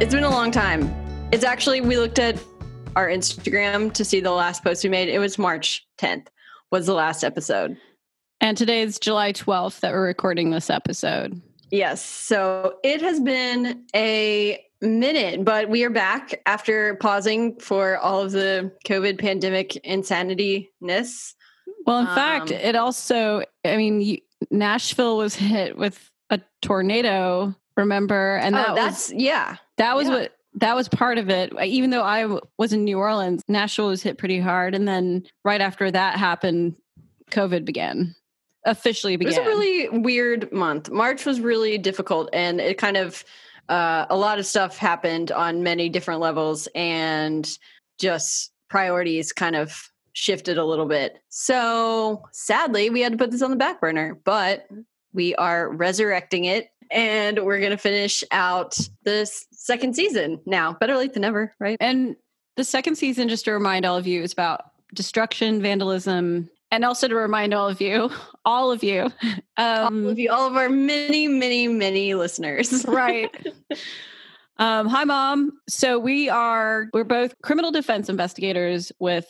It's been a long time. It's actually, we looked at our Instagram to see the last post we made. It was March 10th, was the last episode. And today is July 12th that we're recording this episode. Yes. So it has been a minute, but we are back after pausing for all of the COVID pandemic insanity-ness. Well, in um, fact, it also, I mean, Nashville was hit with a tornado, remember? And that oh, that's, was, yeah. That was yeah. what, that was part of it. Even though I was in New Orleans, Nashville was hit pretty hard. And then right after that happened, COVID began officially began. It was a really weird month. March was really difficult and it kind of uh, a lot of stuff happened on many different levels and just priorities kind of shifted a little bit. So sadly, we had to put this on the back burner, but we are resurrecting it and we're going to finish out this second season now. Better late than never, right? And the second season, just to remind all of you, is about destruction, vandalism, and also to remind all of you, all of you, um, all of you, all of our many, many, many listeners, right? um, hi, mom. So we are we're both criminal defense investigators with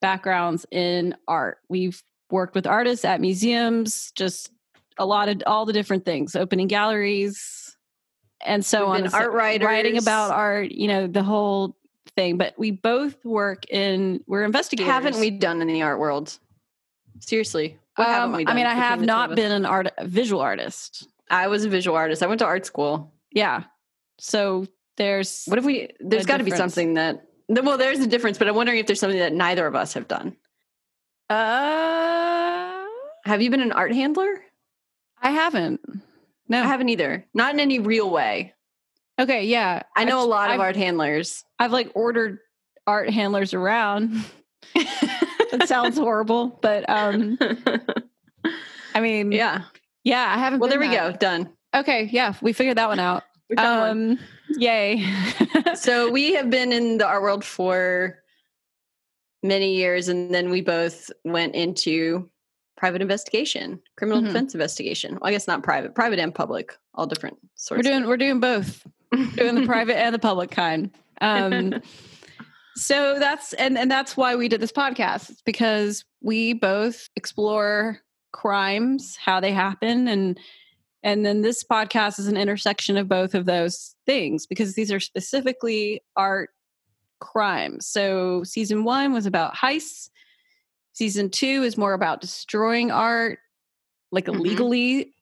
backgrounds in art. We've worked with artists at museums, just a lot of all the different things, opening galleries, and so We've on. art writers, writing about art. You know the whole thing. But we both work in we're investigators. Haven't we done in the art world? Seriously. Um, I mean, I have not been an art visual artist. I was a visual artist. I went to art school. Yeah. So there's what if we there's got to be something that well there's a difference, but I'm wondering if there's something that neither of us have done. Uh have you been an art handler? I haven't. No. I haven't either. Not in any real way. Okay, yeah. I know I've, a lot of I've, art handlers. I've like ordered art handlers around. that sounds horrible, but um I mean, yeah. Yeah, I haven't Well, there we that. go. Done. Okay, yeah, we figured that one out. um one. yay. so we have been in the art world for many years and then we both went into private investigation, criminal mm-hmm. defense investigation. Well, I guess not private, private and public, all different sorts. We're doing we're doing both. doing the private and the public kind. Um so that's and and that's why we did this podcast because we both explore crimes how they happen and and then this podcast is an intersection of both of those things because these are specifically art crimes so season one was about heists season two is more about destroying art like mm-hmm. illegally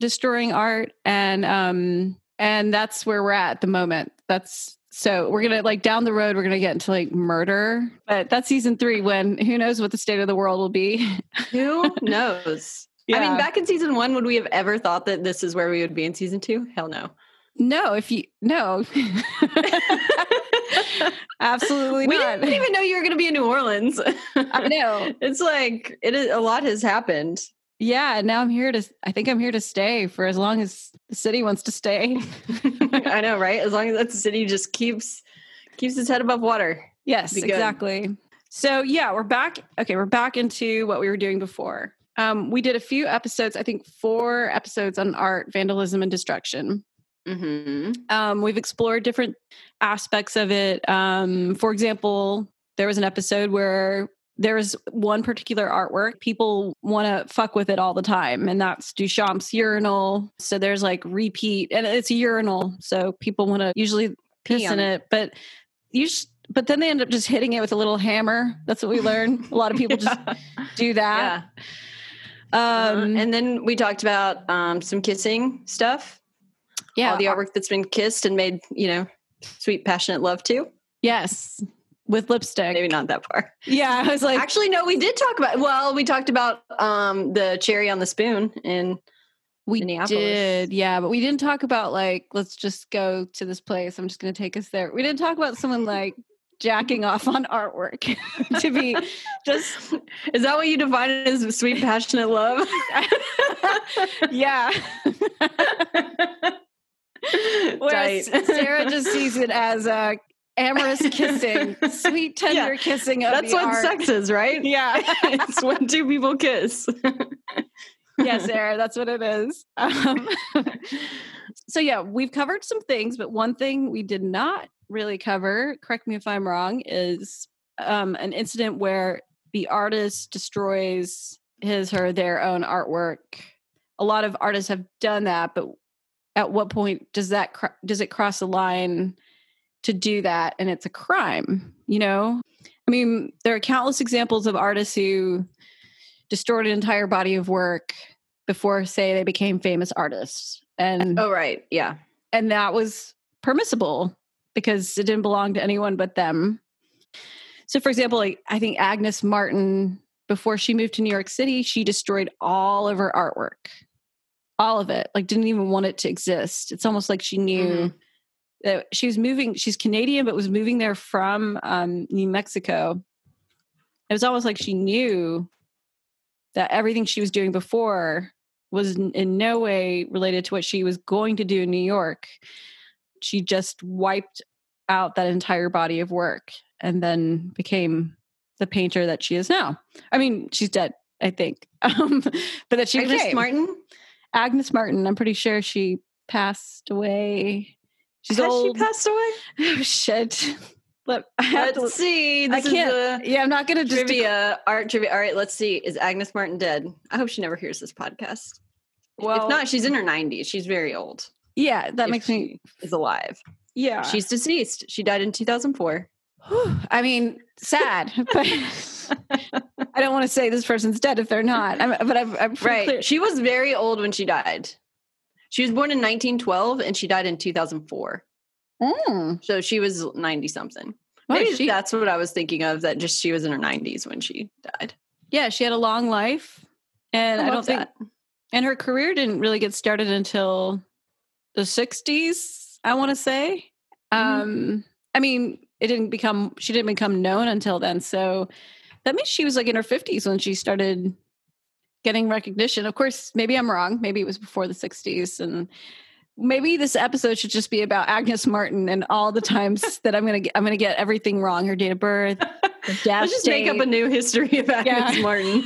destroying art and um and that's where we're at at the moment that's so we're gonna like down the road, we're gonna get into like murder, but that's season three. When who knows what the state of the world will be? who knows? Yeah. I mean, back in season one, would we have ever thought that this is where we would be in season two? Hell no. No, if you no, absolutely we not. didn't even know you were going to be in New Orleans. I know it's like it is a lot has happened. Yeah, and now I'm here to. I think I'm here to stay for as long as the city wants to stay. I know, right? As long as that city just keeps keeps its head above water. Yes, exactly. So yeah, we're back. Okay, we're back into what we were doing before. Um, we did a few episodes. I think four episodes on art, vandalism, and destruction. Mm-hmm. Um, we've explored different aspects of it. Um, for example, there was an episode where there's one particular artwork people want to fuck with it all the time and that's duchamp's urinal so there's like repeat and it's a urinal so people want to usually piss in it but you but then they end up just hitting it with a little hammer that's what we learn a lot of people yeah. just do that yeah. um, uh, and then we talked about um, some kissing stuff yeah all the artwork that's been kissed and made you know sweet passionate love to yes with lipstick. Maybe not that far. Yeah, I was like, actually, no. We did talk about. Well, we talked about um, the cherry on the spoon in we did, yeah, but we didn't talk about like let's just go to this place. I'm just going to take us there. We didn't talk about someone like jacking off on artwork to be just is that what you define as sweet passionate love yeah Whereas Sarah just sees it as a amorous kissing, sweet tender yeah. kissing of That's what art. sex is, right? Yeah. it's when two people kiss. yes, Sarah, that's what it is. Um, so yeah, we've covered some things, but one thing we did not really cover, correct me if I'm wrong, is um, an incident where the artist destroys his or their own artwork. A lot of artists have done that, but at what point does that does it cross the line to do that and it's a crime you know? I mean there are countless examples of artists who destroyed an entire body of work before say they became famous artists and oh right yeah. and that was permissible because it didn't belong to anyone but them. So for example like i think agnes martin before she moved to new york city she destroyed all of her artwork all of it like didn't even want it to exist. It's almost like she knew mm-hmm. that she was moving she's canadian but was moving there from um, new mexico. It was almost like she knew that everything she was doing before was in no way related to what she was going to do in new york. She just wiped out that entire body of work and then became the painter that she is now. I mean she's dead i think. Um, but that she became. martin agnes martin i'm pretty sure she passed away She's Has old. she passed away? Oh shit. Let, let's to, see. This I can't. yeah, I'm not going to just trivia art trivia. All right, let's see. Is Agnes Martin dead? I hope she never hears this podcast. Well, if not, she's in her 90s. She's very old. Yeah, that makes me is alive. Yeah, she's deceased. She died in 2004. I mean, sad, but I don't want to say this person's dead if they're not. I'm, but I'm, I'm right. Clear. She was very old when she died. She was born in 1912 and she died in 2004. Mm. So she was 90 something. Maybe she, that's what I was thinking of. That just she was in her 90s when she died. Yeah, she had a long life, and I, I don't think, and her career didn't really get started until the 60s. I want to say. Mm-hmm. Um, I mean, it didn't become. She didn't become known until then. So that means she was like in her 50s when she started getting recognition. Of course, maybe I'm wrong. Maybe it was before the 60s. And maybe this episode should just be about Agnes Martin and all the times that I'm gonna get I'm gonna get everything wrong. Her date of birth, Let's just date. make up a new history of Agnes yeah. Martin.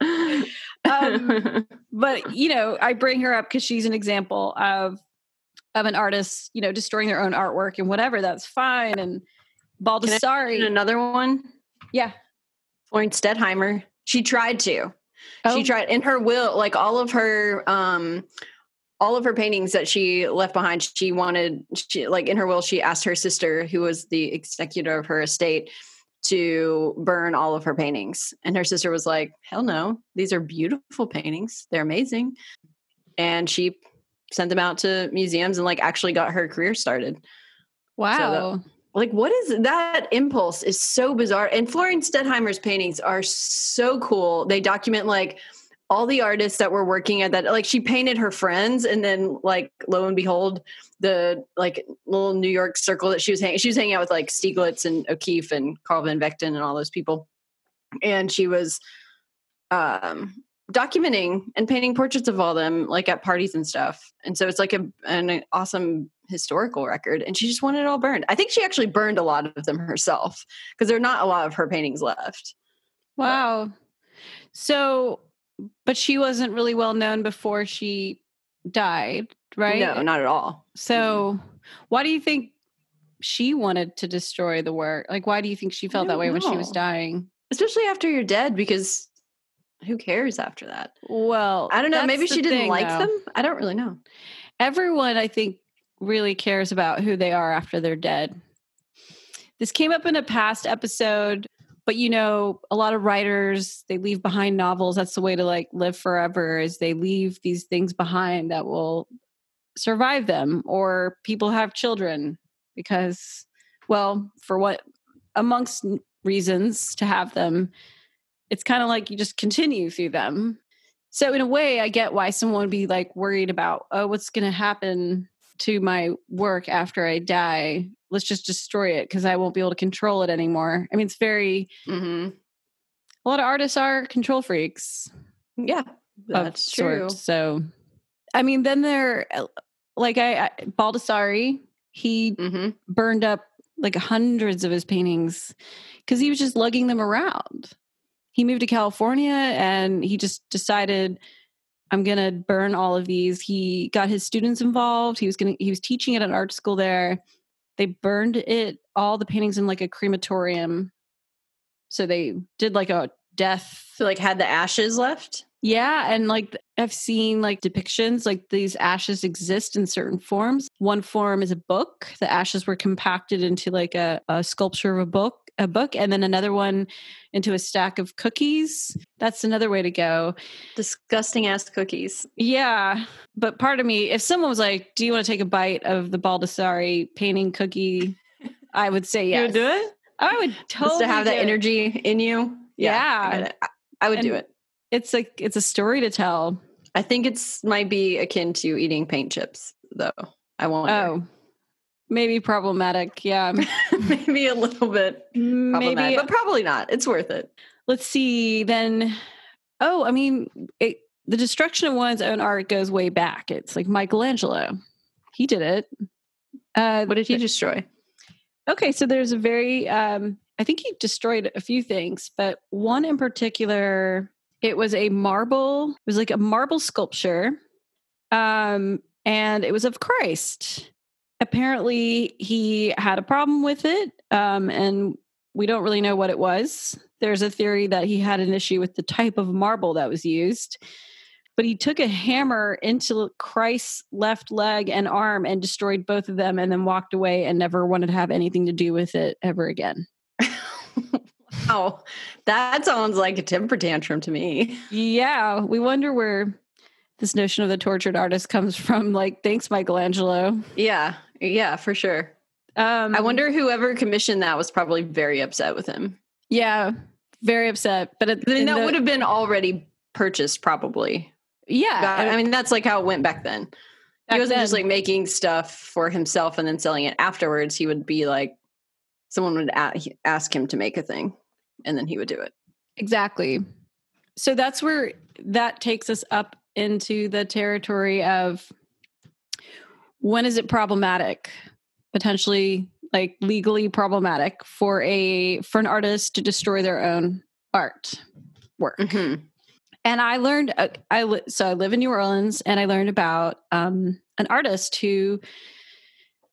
um, but you know, I bring her up because she's an example of of an artist, you know, destroying their own artwork and whatever. That's fine. And Baldessari, another one. Yeah, Florence Stettheimer. She tried to. Oh. She tried in her will, like all of her um all of her paintings that she left behind, she wanted she like in her will, she asked her sister, who was the executor of her estate, to burn all of her paintings. And her sister was like, Hell no, these are beautiful paintings. They're amazing. And she sent them out to museums and like actually got her career started. Wow. So that, like what is that impulse is so bizarre and florence stettheimer's paintings are so cool. They document like all the artists that were working at that like she painted her friends and then like lo and behold the like little new york circle that she was hanging she was hanging out with like stieglitz and o'keeffe and carl van vechten and all those people. And she was um documenting and painting portraits of all them like at parties and stuff. And so it's like a, an awesome historical record and she just wanted it all burned i think she actually burned a lot of them herself because there are not a lot of her paintings left wow so but she wasn't really well known before she died right no not at all so mm-hmm. why do you think she wanted to destroy the work like why do you think she felt that way know. when she was dying especially after you're dead because who cares after that? Well, I don't know. Maybe she didn't thing, like though. them. I don't really know. Everyone, I think, really cares about who they are after they're dead. This came up in a past episode, but you know, a lot of writers they leave behind novels. That's the way to like live forever. Is they leave these things behind that will survive them, or people have children because, well, for what amongst reasons to have them it's kind of like you just continue through them. So in a way, I get why someone would be like worried about, oh, what's going to happen to my work after I die? Let's just destroy it because I won't be able to control it anymore. I mean, it's very. Mm-hmm. A lot of artists are control freaks. Yeah, that's true. So, I mean, then there, like I, I Baldessari, he mm-hmm. burned up like hundreds of his paintings because he was just lugging them around. He moved to California and he just decided I'm to burn all of these. He got his students involved. He was to he was teaching at an art school there. They burned it all the paintings in like a crematorium. So they did like a death So like had the ashes left. Yeah, and like I've seen like depictions like these ashes exist in certain forms. One form is a book. The ashes were compacted into like a, a sculpture of a book, a book, and then another one into a stack of cookies. That's another way to go. Disgusting ass cookies. Yeah, but part of me, if someone was like, "Do you want to take a bite of the Baldessari painting cookie?" I would say yes. You would do it? I would totally Just to have that energy in you. Yeah. I. I- I would do it. It's like it's a story to tell. I think it's might be akin to eating paint chips, though. I won't. Oh, maybe problematic. Yeah. maybe a little bit maybe but probably not. It's worth it. let's see then oh i mean it, the destruction of one's own art goes way back it's like michelangelo he did it uh What did he destroy? okay so there's a very um i think he destroyed a few things but one in particular it was a marble it was like a marble sculpture um and it was of christ apparently he had a problem with it um and we don't really know what it was there's a theory that he had an issue with the type of marble that was used but he took a hammer into Christ's left leg and arm and destroyed both of them and then walked away and never wanted to have anything to do with it ever again. Wow, that sounds like a temper tantrum to me. Yeah, we wonder where this notion of the tortured artist comes from. Like, thanks, Michelangelo. Yeah, yeah, for sure. Um, I wonder whoever commissioned that was probably very upset with him. Yeah, very upset. But it, I mean, that the- would have been already purchased, probably. yeah. That- I mean, that's like how it went back then. back he wasn't just like making stuff for himself and then selling it afterwards. He would be like, someone would ask him to make a thing, and then he would do it. Exactly. So that's where that takes us up into the territory of when is it problematic? Potentially like legally problematic for a for an artist to destroy their own art work. Mhm. And I learned uh, I so I live in New Orleans and I learned about um an artist who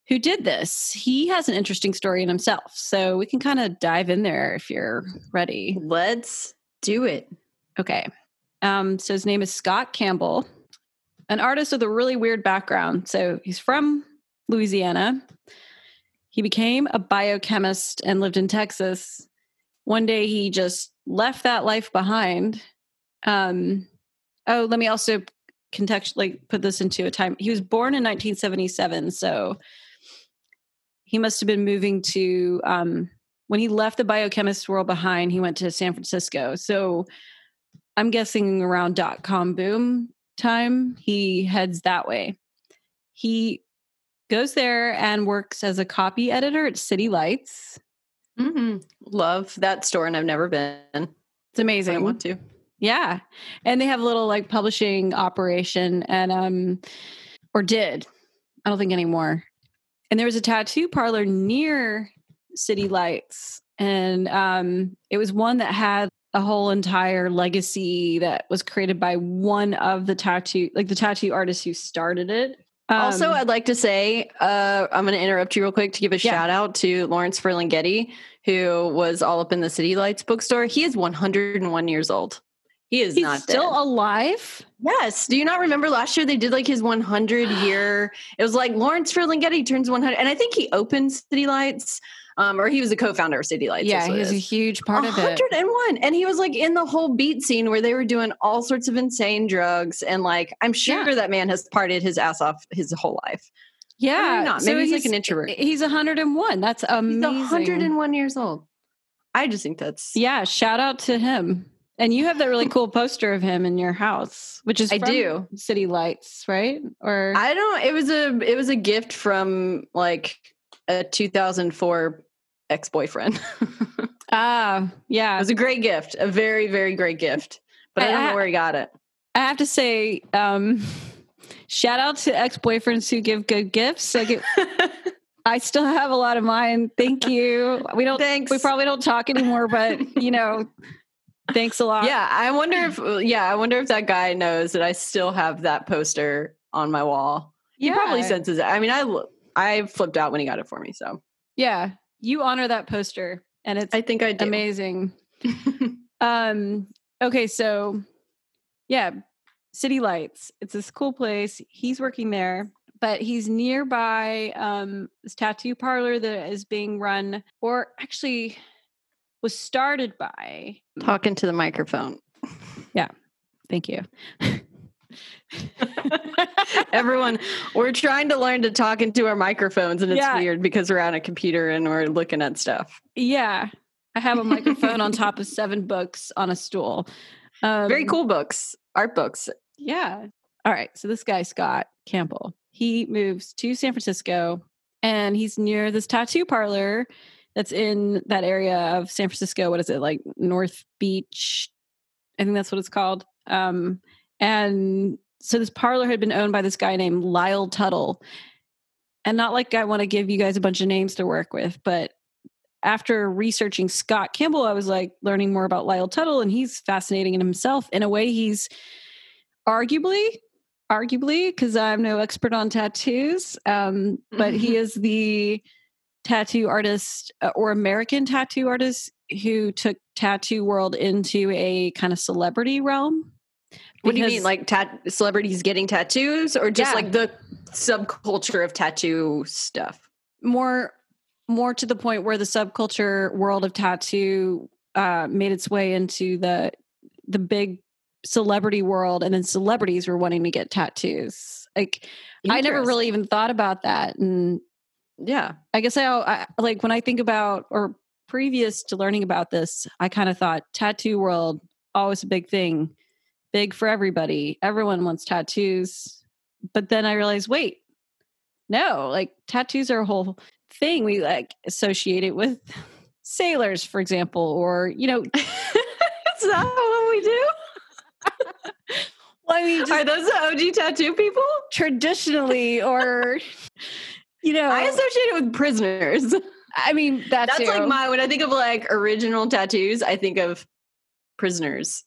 who did this. He has an interesting story in himself. So we can kind of dive in there if you're ready. Let's do it. Okay. Um, so his name is Scott Campbell, an artist with a really weird background. So he's from Louisiana. He became a biochemist and lived in Texas. One day he just left that life behind. Um, oh, let me also contextually put this into a time. He was born in 1977. So he must have been moving to, um, when he left the biochemist world behind, he went to San Francisco. So I'm guessing around dot com boom time, he heads that way. He goes there and works as a copy editor at City Lights. Mhm. Love that store, and I've never been. It's amazing. I want to. Yeah. And they have a little like publishing operation and um or did. I don't think anymore. And there was a tattoo parlor near City Lights and um it was one that had a whole entire legacy that was created by one of the tattoo like the tattoo artist who started it. also, Um, I'd like to say, uh, I'm going to interrupt you real quick to give a Yeah. shout out to Lawrence Ferlinghetti, who was all up in the City Lights bookstore. He is 101 years old. He is he's not still dead. alive. Yes. Do you not remember last year they did like his 100 year? It was like Lawrence Ferlinghetti turns 100, and I think he opened City Lights, um, or he was a co-founder of City Lights. yeah, it he's a huge part of it. 101 and he was like in the whole beat scene where they were doing all sorts of insane drugs and like i'm sure Yeah. that man has partied his ass off his whole life Yeah, Maybe not. so Maybe he's like an introvert. He's 101. That's amazing. he's 101 years old i just think that's Yeah, shout out to him. And you have that really cool poster of him in your house, which is I from do. City Lights, right? Or i don't it was a it was a gift from like a 2004 ex-boyfriend ah, yeah. It was a great gift a very very great gift but i don't know where he got it I have to say, um, shout out to ex boyfriends who give good gifts. Like it, I still have a lot of mine. Thank you. We don't. Thanks. We probably don't talk anymore, but you know, thanks a lot. Yeah, I wonder if yeah, I wonder if that guy knows that I still have that poster on my wall. He probably senses it. I mean, I I flipped out when he got it for me, so Yeah, you honor that poster, and it's I think I do. amazing. Um. Okay, so yeah, City Lights. It's this cool place. He's working there, but he's nearby um this tattoo parlor that is being run, or actually was started by. Talking to the microphone. Yeah. Thank you. Everyone, we're trying to learn to talk into our microphones, and it's Yeah. weird because we're on a computer and we're looking at stuff. Yeah, I have a microphone on top of seven books on a stool. Um, Very cool books, art books. Yeah. All right. So this guy, Scott Campbell, he moves to San Francisco and he's near this tattoo parlor that's in that area of San Francisco. What is it? Like North Beach. I think that's what it's called. Um, and so this parlor had been owned by this guy named Lyle Tuttle. And not like I want to give you guys a bunch of names to work with, but after researching Scott Campbell, I was like learning more about Lyle Tuttle, and he's fascinating in himself. In a way, he's arguably arguably because i'm no expert on tattoos um, but he is the tattoo artist uh, or american tattoo artist who took tattoo world into a kind of celebrity realm What do you mean, like tat- celebrities getting tattoos, or just Yeah. like the subculture of tattoo stuff? more more to the point where the subculture world of tattoo uh, made its way into the the big celebrity world and then celebrities were wanting to get tattoos like i never really even thought about that and Yeah, I guess I, I like when I think about or previous to learning about this, I kind of thought tattoo world always a big thing, big for everybody. Everyone wants tattoos, but then I realized, wait, no, like tattoos are a whole thing. We like associate it with sailors, for example, or you know, is that what we do? well, I mean, Are those the OG tattoo people? traditionally, or you know, I associate it with prisoners. I mean, that's That's like my when I think of like original tattoos, I think of prisoners.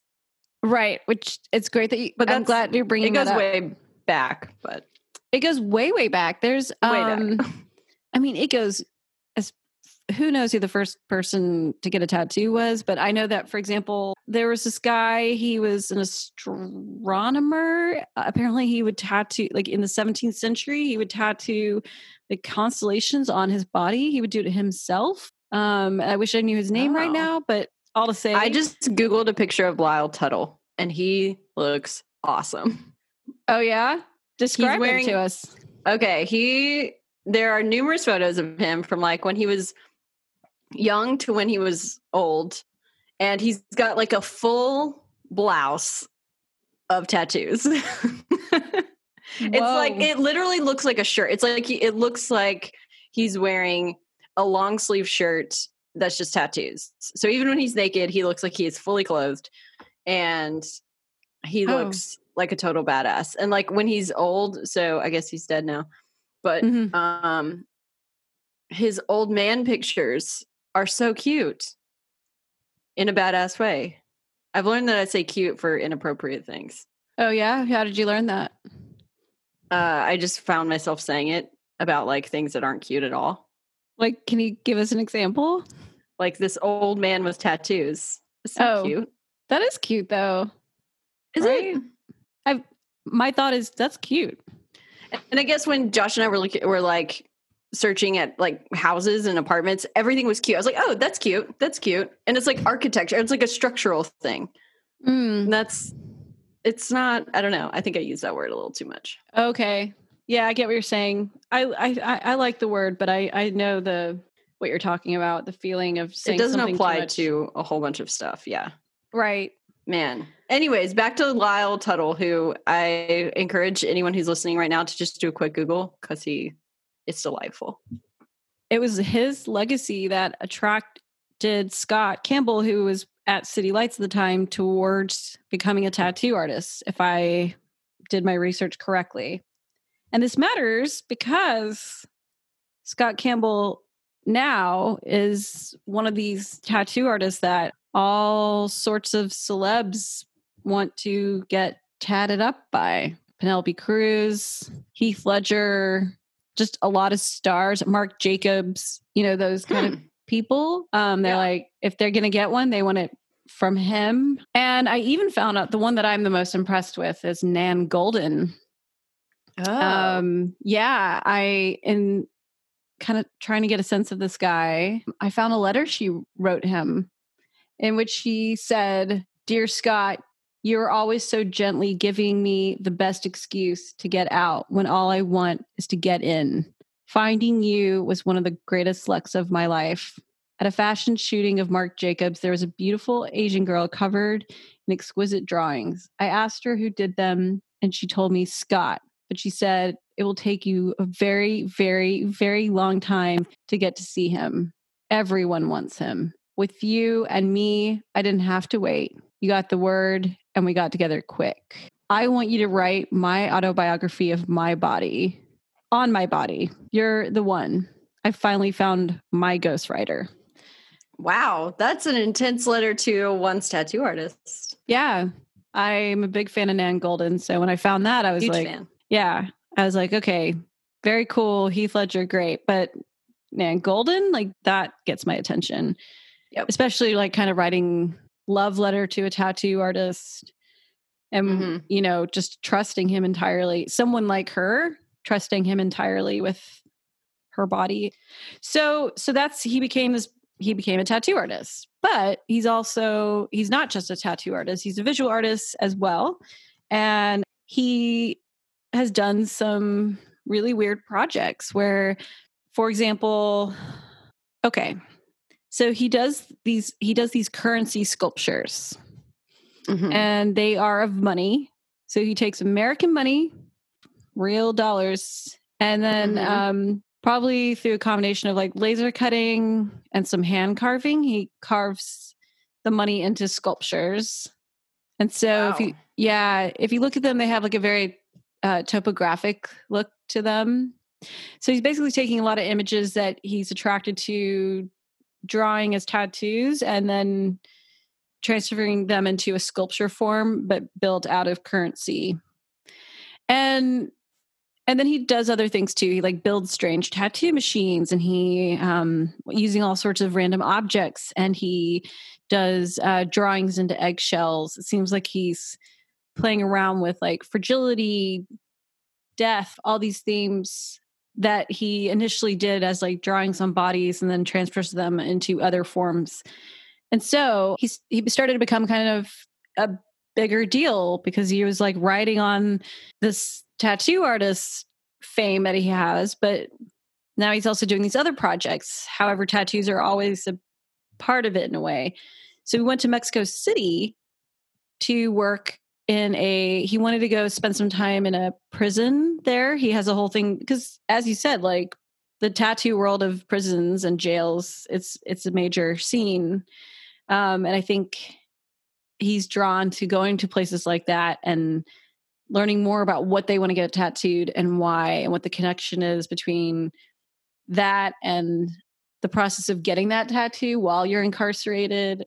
right. Which it's great that you. But I'm glad you're bringing It goes way back, but It goes way, way back. There's, Way back. um, I mean, it goes as who knows who the first person to get a tattoo was, but I know that, for example, there was this guy. He was an astronomer. Uh, apparently, he would tattoo like in the 17th century. He would tattoo the constellations on his body. He would do it himself. Um, I wish I knew his name right Oh. now, but all to say, I just googled a picture of Lyle Tuttle, and he looks awesome. oh yeah, describe wearing- him to us. Okay, he there are numerous photos of him from like when he was young to when he was old and he's got like a full blouse of tattoos. it's like it literally looks like a shirt. It's like he, it looks like he's wearing a long sleeve shirt that's just tattoos. So even when he's naked, he looks like he is fully clothed and he Oh. looks like a total badass. And like when he's old, so I guess he's dead now. But Mhm. um his old man pictures are so cute in a badass way. I've learned that I say cute for inappropriate things. Oh yeah, how did you learn that? Uh, I just found myself saying it about like things that aren't cute at all. Like, can you give us an example? Like this old man with tattoos. So Oh, cute. That is cute though. Is right? it? I my thought is that's cute. And I guess when Josh and I were looking, were like searching at like houses and apartments, everything was cute. I was like, oh, that's cute. That's cute. And it's like architecture. It's like a structural thing. Mm, that's, it's not, I don't know. I think I use that word a little too much. okay. Yeah, I get what you're saying. I, I I like the word, but I I know the what you're talking about. The feeling of saying it doesn't apply to a whole bunch of stuff. Yeah. right. Man. Anyways, back to Lyle Tuttle, who I encourage anyone who's listening right now to just do a quick Google because he it's delightful. It was his legacy that attracted Scott Campbell, who was at City Lights at the time, towards becoming a tattoo artist. If I did my research correctly, and this matters because Scott Campbell now is one of these tattoo artists that all sorts of celebs want to get tatted up by. Penelope Cruz, Heath Ledger, just a lot of stars, Marc Jacobs, you know, those kind hmm. of people. Um, they're yeah. like, if they're going to get one, they want it from him. And I even found out the one that I'm the most impressed with is Nan Goldin. Oh. Um, yeah, I in kind of trying to get a sense of this guy. I found a letter she wrote him in which she said, "Dear Scott, you're always so gently giving me the best excuse to get out when all I want is to get in. Finding you was one of the greatest lucks of my life. At a fashion shooting of Marc Jacobs, there was a beautiful Asian girl covered in exquisite drawings. I asked her who did them, and she told me Scott. But she said it will take you a very, very, very long time to get to see him. Everyone wants him. With you and me, I didn't have to wait. You got the word, and we got together quick. I want you to write my autobiography of my body on my body. You're the one. I finally found my ghostwriter. Wow, that's an intense letter to a once tattoo artist. Yeah, I'm a big fan of Nan Goldin. So when I found that, I was Huge like, fan. yeah, I was like, okay, very cool. Heath Ledger, great. But Nan Goldin, like that gets my attention. Yep. Especially like kind of writing love letter to a tattoo artist and mm-hmm. you know just trusting him entirely someone like her trusting him entirely with her body. So so that's he became this he became a tattoo artist but he's also he's not just a tattoo artist he's a visual artist as well. And he has done some really weird projects where for example okay so he does these he does these currency sculptures. Mm-hmm. And they are of money. So he takes American money, real dollars, and then mm-hmm. um, probably through a combination of like laser cutting and some hand carving, he carves the money into sculptures. And so wow. if you yeah, if you look at them, they have like a very uh, topographic look to them. So he's basically taking a lot of images that he's attracted to drawing as tattoos and then transferring them into a sculpture form but built out of currency. And and then he does other things too. He like builds strange tattoo machines and he um using all sorts of random objects. And he does uh drawings into eggshells. It seems like he's playing around with like fragility death all these themes that he initially did as like drawings on bodies and then transfers them into other forms. And so he's he started to become kind of a bigger deal because he was like riding on this tattoo artist fame that he has, but now he's also doing these other projects. However, tattoos are always a part of it in a way. So we went to Mexico City to work in a he wanted to go spend some time in a prison there. He has a whole thing because as you said like the tattoo world of prisons and jails it's it's a major scene. Um and i think he's drawn to going to places like that and learning more about what they want to get tattooed and why and what the connection is between that and the process of getting that tattoo while you're incarcerated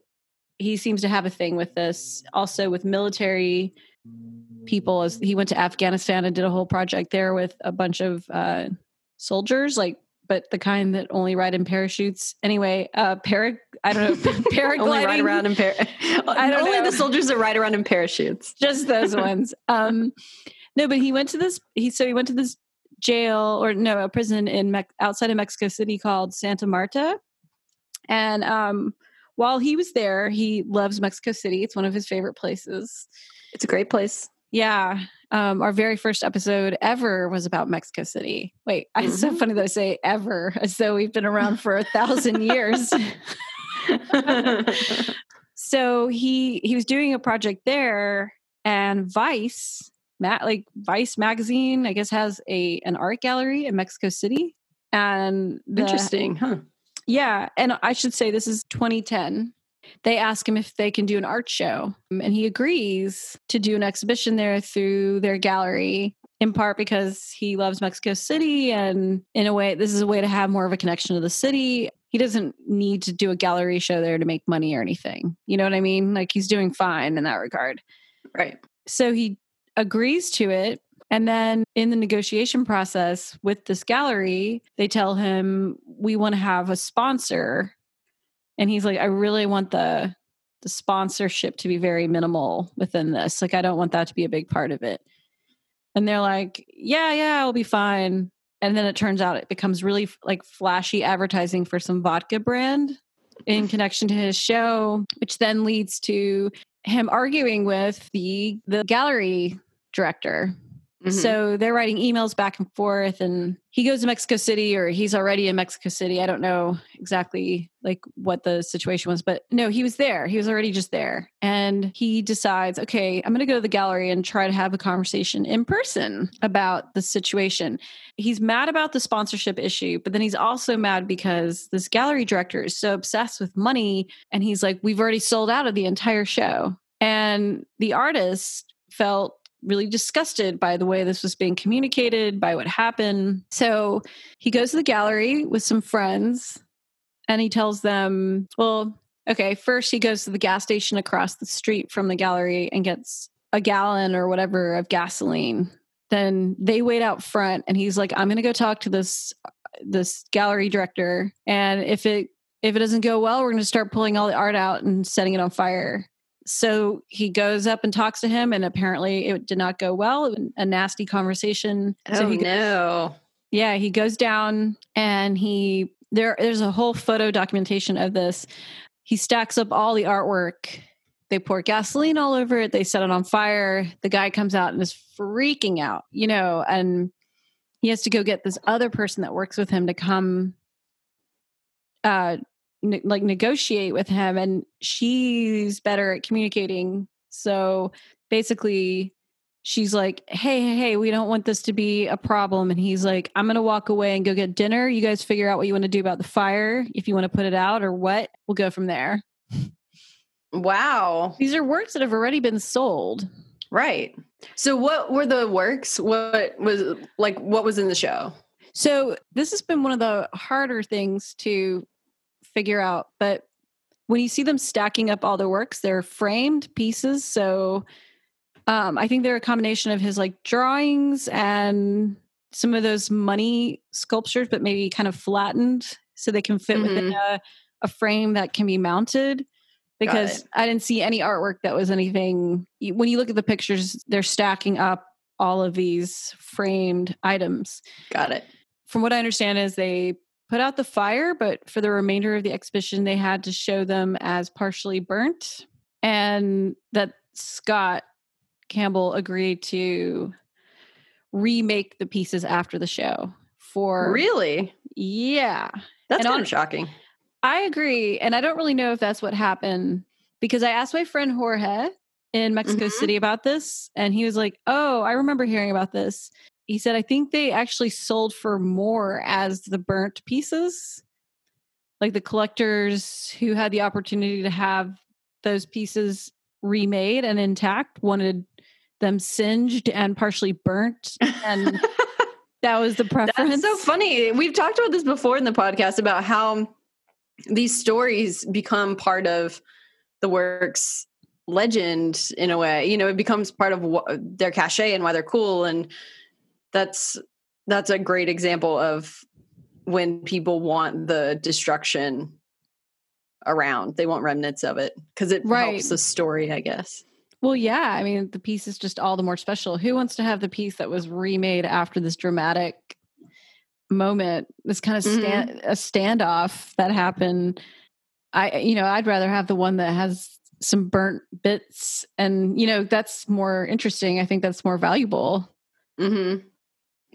he seems to have a thing with this. Also with military people as he went to afghanistan and did a whole project there with a bunch of uh, soldiers like but the kind that only ride in parachutes. Anyway uh para i don't know paragliding only ride around in par- I don't only know. the soldiers that ride around in parachutes. Just those ones. Um no but he went to this he so he went to this jail or no a prison in Me- outside of mexico city called santa marta. And um while he was there, he loves Mexico City. It's one of his favorite places. It's a great place. Yeah. Um, our very first episode ever was about Mexico City. Wait, mm-hmm. it's so mm-hmm. funny that I say ever, as though we've been around for a thousand years. so he he was doing a project there, and Vice, Matt, like Vice magazine, I guess has a an art gallery in Mexico City. And the, interesting, huh? Yeah. And I should say this is 2010. They ask him if they can do an art show, and he agrees to do an exhibition there through their gallery. in part because he loves Mexico City. And in a way, this is a way to have more of a connection to the city. He doesn't need to do a gallery show there to make money or anything. You know what I mean? Like he's doing fine in that regard. Right. So he agrees to it. And then in the negotiation process with this gallery, they tell him, we want to have a sponsor. And he's like, I really want the the sponsorship to be very minimal within this. Like I don't want that to be a big part of it. And they're like, yeah, yeah, I'll be fine. And then it turns out it becomes really like flashy advertising for some vodka brand in connection to his show, which then leads to him arguing with the the gallery director Mm-hmm. So they're writing emails back and forth and he goes to Mexico City or he's already in Mexico City. I don't know exactly like what the situation was, but no, he was there. He was already just there. And he decides, okay, I'm going to go to the gallery and try to have a conversation in person about the situation. He's mad about the sponsorship issue, but then he's also mad because this gallery director is so obsessed with money and he's like, we've already sold out of the entire show. And the artist felt really disgusted by the way this was being communicated, by what happened. So he goes to the gallery with some friends and he tells them, well, okay, first he goes to the gas station across the street from the gallery and gets a gallon or whatever of gasoline. Then they wait out front and he's like, I'm going to go talk to this this gallery director and if it if it doesn't go well, we're going to start pulling all the art out and setting it on fire so he goes up and talks to him, and apparently it did not go well. A nasty conversation. Oh so he, no! Yeah, he goes down, and he there. There's a whole photo documentation of this. He stacks up all the artwork. They pour gasoline all over it. They set it on fire. The guy comes out and is freaking out, you know, and he has to go get this other person that works with him to come uh, ne- like negotiate with him and she's better at communicating. So basically she's like hey hey hey we don't want this to be a problem and he's like i'm gonna walk away and go get dinner. You guys figure out what you want to do about the fire if you want to put it out or what. We'll go from there. Wow. These are works that have already been sold. Right. So what were the works? What was like what was in the show? So this has been one of the harder things to figure out. But when you see them stacking up all the works, they're framed pieces. So um, I think they're a combination of his like drawings and some of those money sculptures, but maybe kind of flattened so they can fit mm-hmm. within a, a frame that can be mounted because I didn't see any artwork that was anything. When you look at the pictures, they're stacking up all of these framed items. Got it. From what I understand, is they put out the fire, but for the remainder of the exhibition, they had to show them as partially burnt, and that Scott Campbell agreed to remake the pieces after the show. For really, yeah, that's and kind on, of shocking. I agree, and I don't really know if that's what happened because I asked my friend Jorge in Mexico mm-hmm. City about this, and he was like, "Oh, I remember hearing about this." He said, I think they actually sold for more as the burnt pieces. Like the collectors who had the opportunity to have those pieces remade and intact wanted them singed and partially burnt. And that was the preference. That's so funny. We've talked about this before in the podcast about how these stories become part of the works legend in a way you know it becomes part of what, their cachet and why they're cool and that's that's a great example of when people want the destruction around they want remnants of it because it right. helps the story i guess well yeah i mean the piece is just all the more special who wants to have the piece that was remade after this dramatic moment this kind of stand mm-hmm. a standoff that happened i you know i'd rather have the one that has some burnt bits and you know that's more interesting i think that's more valuable mm-hmm.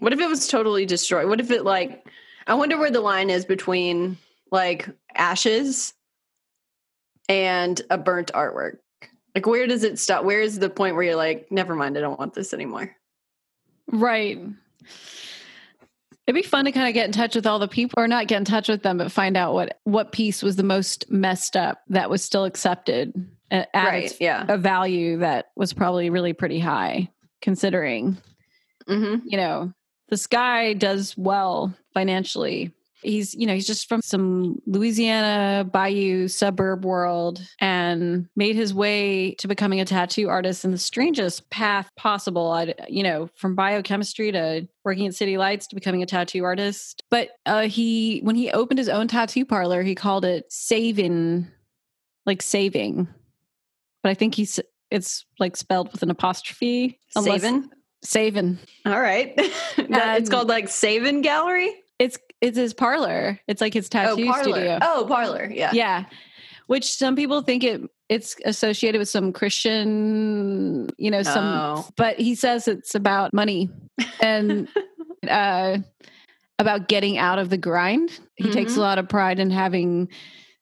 What if it was totally destroyed? What if it like I wonder where the line is between like ashes and a burnt artwork. Like where does it stop? Where is the point where you're like, never mind, I don't want this anymore? Right. It'd be fun to kind of get in touch with all the people or not get in touch with them, but find out what what piece was the most messed up that was still accepted at right, yeah. a value that was probably really pretty high considering Mm-hmm. You know, this guy does well financially. He's, you know, he's just from some Louisiana bayou suburb world and made his way to becoming a tattoo artist in the strangest path possible. I, you know, from biochemistry to working at City Lights to becoming a tattoo artist. But uh, he, when he opened his own tattoo parlor, he called it Saving, like saving. But I think he's, it's like spelled with an apostrophe. unless- Savin. Saving. All right. That- it's Um, called like Savin Gallery. It's it's his parlor. It's like his tattoo oh, studio. Oh, parlor. Yeah. Yeah. Which some people think it it's associated with some Christian, you know, some Oh. but he says it's about money and uh about getting out of the grind. He takes Mhm. a lot of pride in having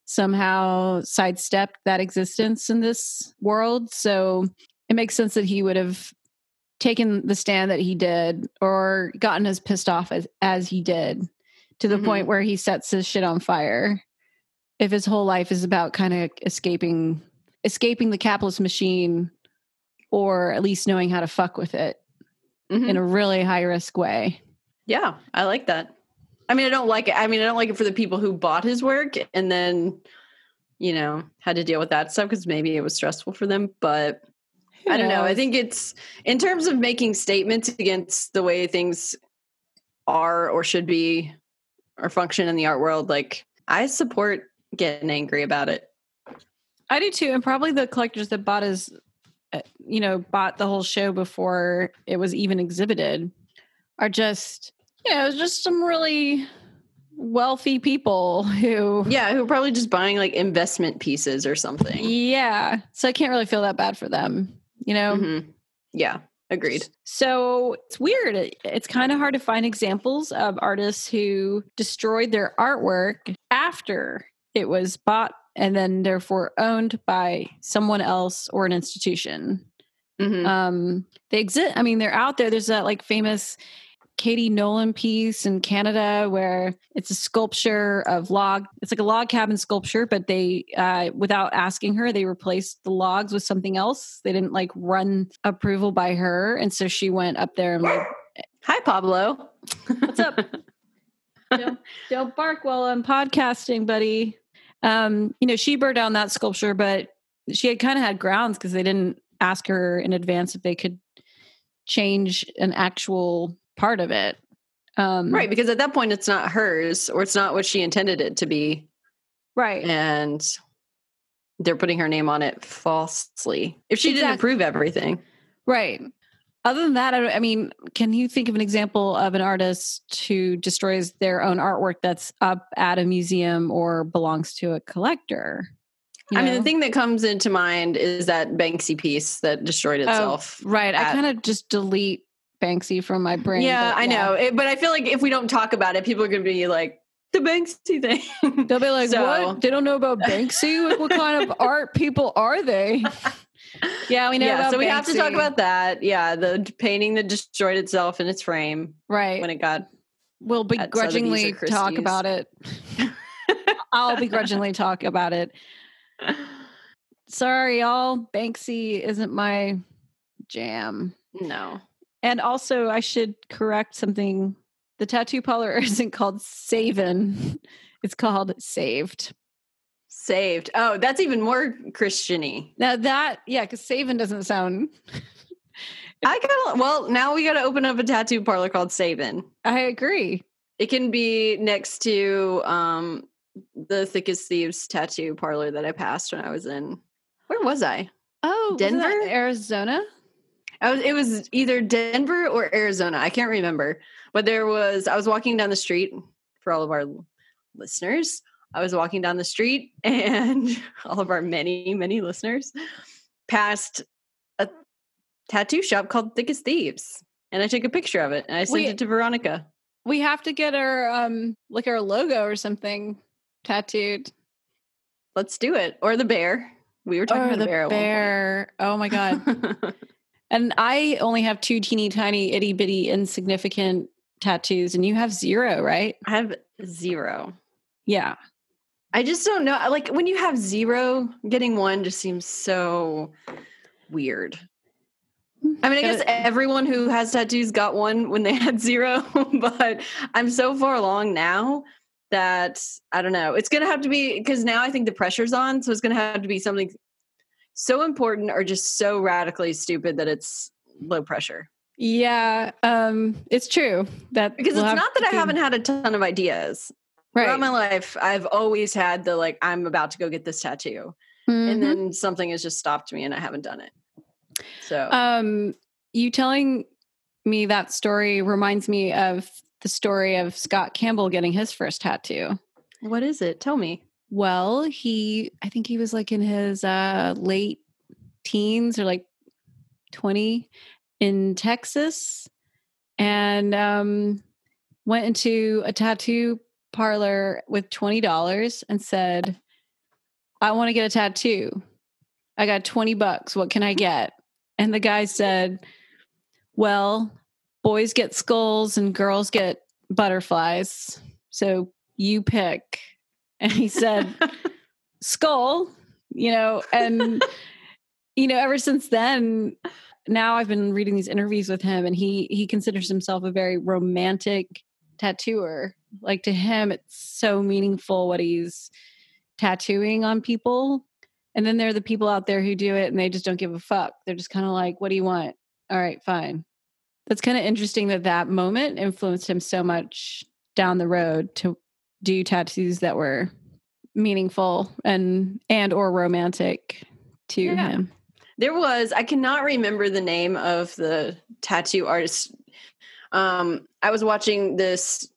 somehow sidestepped that existence in this world. So it makes sense that he would have taken the stand that he did or gotten as pissed off as, as he did to the Mhm. point where he sets his shit on fire. If his whole life is about kind of escaping escaping the capitalist machine or at least knowing how to fuck with it Mhm. in a really high risk way. Yeah, I like that. I mean, I don't like it. I mean, I don't like it for the people who bought his work and then, you know, had to deal with that stuff because maybe it was stressful for them. But I don't know. I think it's in terms of making statements against the way things are or should be or function in the art world. Like, I support getting angry about it. I do too, and probably the collectors that bought his, uh, you know, bought the whole show before it was even exhibited, are just, you know, just some really wealthy people who, Yeah, who are probably just buying like investment pieces or something. yeah. So I can't really feel that bad for them, you know. Mhm. Yeah, agreed. So it's weird. It's kind of hard to find examples of artists who destroyed their artwork after it was bought and then therefore owned by someone else or an institution. Mhm. Um, they exist. I mean, they're out there. There's that like famous Katie Nolan piece in Canada where it's a sculpture of log. It's like a log cabin sculpture, but they, uh, without asking her, they replaced the logs with something else. They didn't like run approval by her, and so she went up there and like, Hi, Pablo. What's up? don't, don't bark while I'm podcasting, buddy. Um, you know, she burned down that sculpture, but she had kind of had grounds because they didn't ask her in advance if they could change an actual part of it. Um, Right, because at that point it's not hers or it's not what she intended it to be. right. And they're putting her name on it falsely. If she didn't approve everything. Right. Other than that, I, I mean, can you think of an example of an artist who destroys their own artwork that's up at a museum or belongs to a collector? You I mean, the thing that comes into mind is that Banksy piece that destroyed itself. Right. I kind of just delete Banksy from my brain. yeah, I know. It, but I feel like if we don't talk about it, people are going to be like, the Banksy thing. They'll be like, So- "What? They don't know about Banksy? what, what kind of art people are they?" Yeah, we know. yeah, so we have to talk about that. Yeah, the painting that destroyed itself in its frame right. when it got. we'll begrudgingly talk about it. I'll begrudgingly talk about it. Sorry, y'all. Banksy isn't my jam. no. And also, I should correct something. The tattoo parlor isn't called Savin; it's called Saved. Saved. Oh, that's even more Christiany. Now that, yeah, because Savin doesn't sound. I gotta. Well, now we gotta open up a tattoo parlor called Savin. I agree. It can be next to um the thickest thieves tattoo parlor that I passed when I was in. Where was I? Oh, Denver? Arizona. I was. It was either Denver or Arizona. I can't remember. But there was. I was walking down the street for all of our listeners. I was walking down the street, and all of our many, many listeners passed a tattoo shop called Thickest Thieves, and I took a picture of it and I sent Wait. it to Veronica. We have to get our um like our logo or something tattooed. Let's do it. Or the bear. We were talking about the bear. at one point. bear. Oh my god. and I only have two teeny tiny itty bitty insignificant tattoos, and you have zero, right? I have zero. Yeah. I just don't know. Like when you have zero, getting one just seems so weird. I mean, I guess everyone who has tattoos got one when they had zero, but I'm so far along now that I don't know. It's going to have to be because now I think the pressure's on. So it's going to have to be something so important or just so radically stupid that it's low pressure. Yeah, um, it's true that because we'll it's not that I haven't had a ton of ideas. Right. Throughout my life, I've always had the like, I'm about to go get this tattoo. Mm-hmm. And then something has just stopped me and I haven't done it. So, um, you telling me that story reminds me of the story of Scott Campbell getting his first tattoo. What is it? Tell me. Well, he, I think he was like in his uh, late teens or like 20 in Texas and um, went into a tattoo parlor with $20 and said, I want to get a tattoo. I got 20 bucks. What can I get? And the guy said, Well, boys get skulls and girls get butterflies. So you pick. And he said, Skull, you know, and, you know, ever since then, now I've been reading these interviews with him and he he considers himself a very romantic tattooer. Like to him it's so meaningful what he's tattooing on people. And then there are the people out there who do it and they just don't give a fuck. They're just kind of like, what do you want? All right, fine. That's kind of interesting that that moment influenced him so much down the road to do tattoos that were meaningful and and or romantic to yeah. him. There was I cannot remember the name of the tattoo artist. Um I was watching this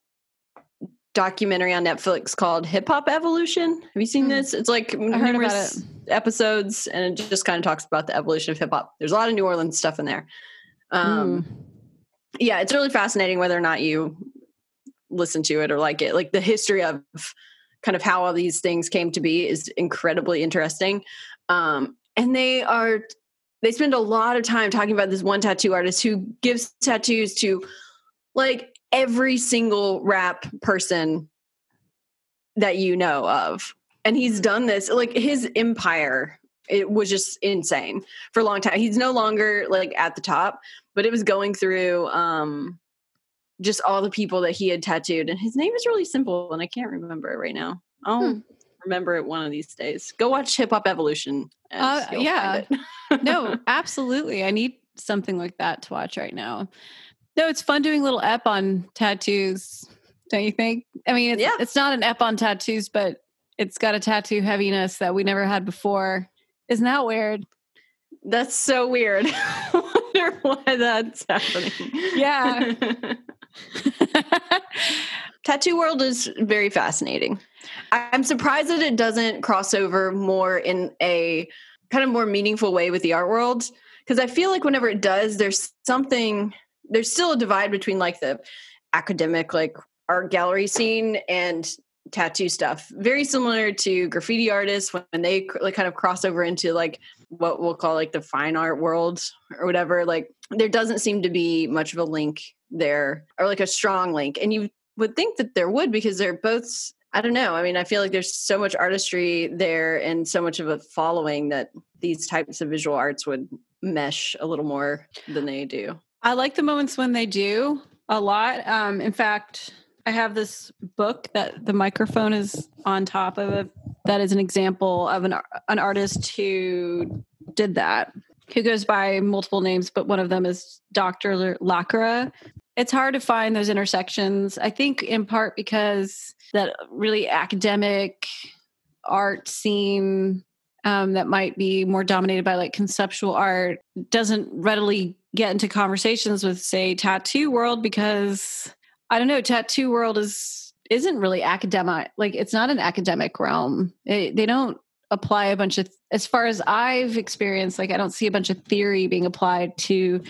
documentary on Netflix called Hip Hop Evolution. Have you seen mm. this? It's like numerous it. episodes, and it just kind of talks about the evolution of hip hop. There's a lot of New Orleans stuff in there. Um, mm. Yeah, it's really fascinating whether or not you listen to it or like it. Like the history of kind of how all these things came to be is incredibly interesting. Um, and they are they spend a lot of time talking about this one tattoo artist who gives tattoos to like every single rap person that you know of. And he's done this, like his empire, it was just insane for a long time. He's no longer like at the top, but it was going through um just all the people that he had tattooed. And his name is really simple and I can't remember it right now. I'll hmm. remember it one of these days. Go watch Hip Hop Evolution. Uh, yeah. no, absolutely. I need something like that to watch right now. No, it's fun doing little ep on tattoos, don't you think? I mean, it's, yeah. it's not an ep on tattoos, but it's got a tattoo heaviness that we never had before. Isn't that weird? That's so weird. I wonder why that's happening. Yeah. Tattoo world is very fascinating. I'm surprised that it doesn't cross over more in a kind of more meaningful way with the art world because I feel like whenever it does, there's something there's still a divide between like the academic like art gallery scene and tattoo stuff very similar to graffiti artists when they like kind of cross over into like what we'll call like the fine art world or whatever like there doesn't seem to be much of a link there or like a strong link and you would think that there would because they're both i don't know i mean i feel like there's so much artistry there and so much of a following that these types of visual arts would mesh a little more than they do I like the moments when they do a lot. Um, in fact, I have this book that the microphone is on top of it. That is an example of an an artist who did that. Who goes by multiple names, but one of them is Dr. Lakra. It's hard to find those intersections. I think in part because that really academic art scene um, that might be more dominated by like conceptual art doesn't readily get into conversations with say tattoo world because i don't know tattoo world is isn't really academic like it's not an academic realm it, they don't apply a bunch of as far as i've experienced like i don't see a bunch of theory being applied to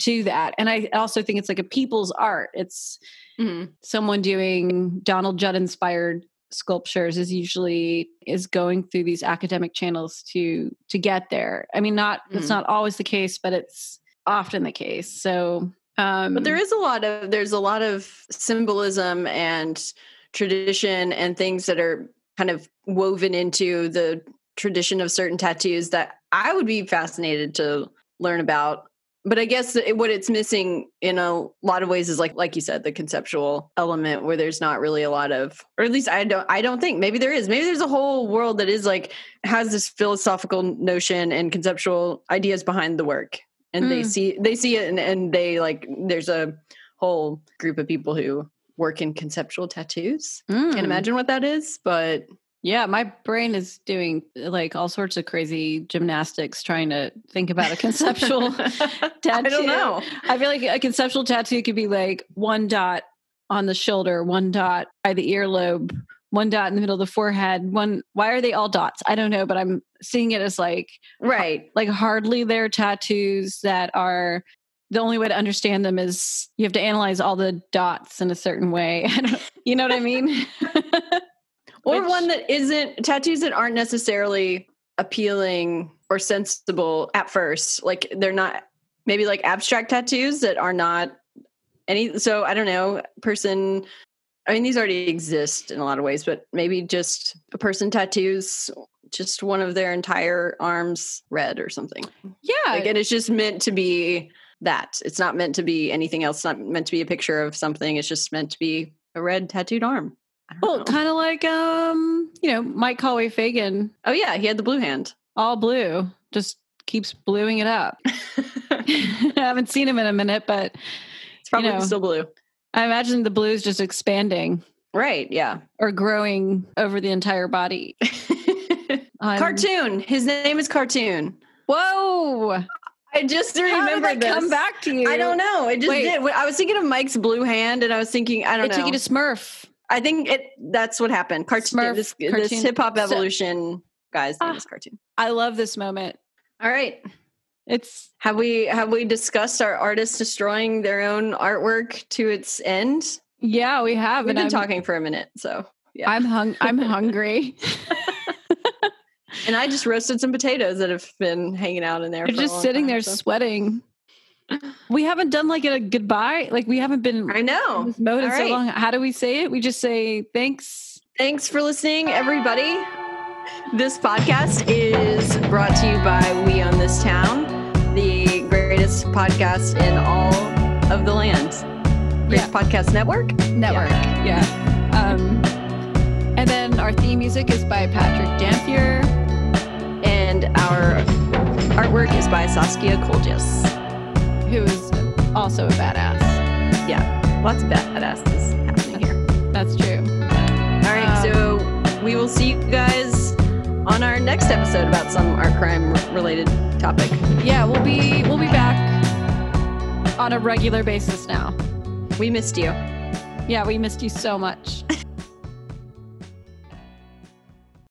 to that. And i also think it's like a people's art. It's mm-hmm. someone doing donald judd inspired sculptures is usually is going through these academic channels to to get there. I mean not mm-hmm. it's not always the case but it's often the case. So um but there is a lot of there's a lot of symbolism and tradition and things that are kind of woven into the tradition of certain tattoos that i would be fascinated to learn about but I guess it, what it's missing in a lot of ways is like like you said the conceptual element where there's not really a lot of or at least I don't I don't think maybe there is maybe there's a whole world that is like has this philosophical notion and conceptual ideas behind the work and mm. they see they see it and, and they like there's a whole group of people who work in conceptual tattoos. Mm. Can't imagine what that is, but yeah, my brain is doing uh, like all sorts of crazy gymnastics trying to think about a conceptual tattoo. I don't know. I feel like a conceptual tattoo could be like one dot on the shoulder, one dot by the earlobe, one dot in the middle of the forehead. One why are they all dots? I don't know, but I'm seeing it as like right, like hardly there tattoos that are the only way to understand them is you have to analyze all the dots in a certain way. you know what I mean? or Which, one that isn't tattoos that aren't necessarily appealing or sensible at first. Like they're not maybe like abstract tattoos that are not any so I don't know, person I mean these already exist in a lot of ways, but maybe just a person tattoos just one of their entire arms red or something. Yeah. Like and it's just meant to be that. It's not meant to be anything else. It's not meant to be a picture of something. It's just meant to be a red tattooed arm. Well, kind of like um, you know, Mike Holloway Fagan. Oh yeah, he had the blue hand. All blue. Just keeps bluing it up. I haven't seen him in a minute, but it's probably you know, still blue. I imagine the blue is just expanding. Right, yeah. Or growing over the entire body. Cartoon. His name is Cartoon. Whoa. I just remember How did this. come back to you. I don't know. It just Wait. did. I was thinking of Mike's blue hand, and I was thinking, I don't it know. It took you to Smurf. I think it. That's what happened. Cartoon. Smurf, this, this hip hop evolution so, guy's name uh, is cartoon. I love this moment. All right. It's have we have we discussed our artists destroying their own artwork to its end? Yeah, we have. We've been I'm, talking for a minute, so yeah. I'm hung. I'm hungry. and I just roasted some potatoes that have been hanging out in there. They're just sitting time, there so. sweating. We haven't done like a goodbye. Like we haven't been. I know. this mode in right. so long. How do we say it? We just say thanks. Thanks for listening, everybody. This podcast is brought to you by We Own This Town, the greatest podcast in all of the land. Greatest yeah. podcast network. Network. Yeah. yeah. Um, and then our theme music is by Patrick Dampier. And our artwork is by Saskia Koljas. Who is also a badass. Yeah, lots of badasses happening here. That's true. All right, um, so we will see you guys on our next episode about some art crime related topic. Yeah, we'll be we'll be back on a regular basis now. We missed you. Yeah, we missed you so much.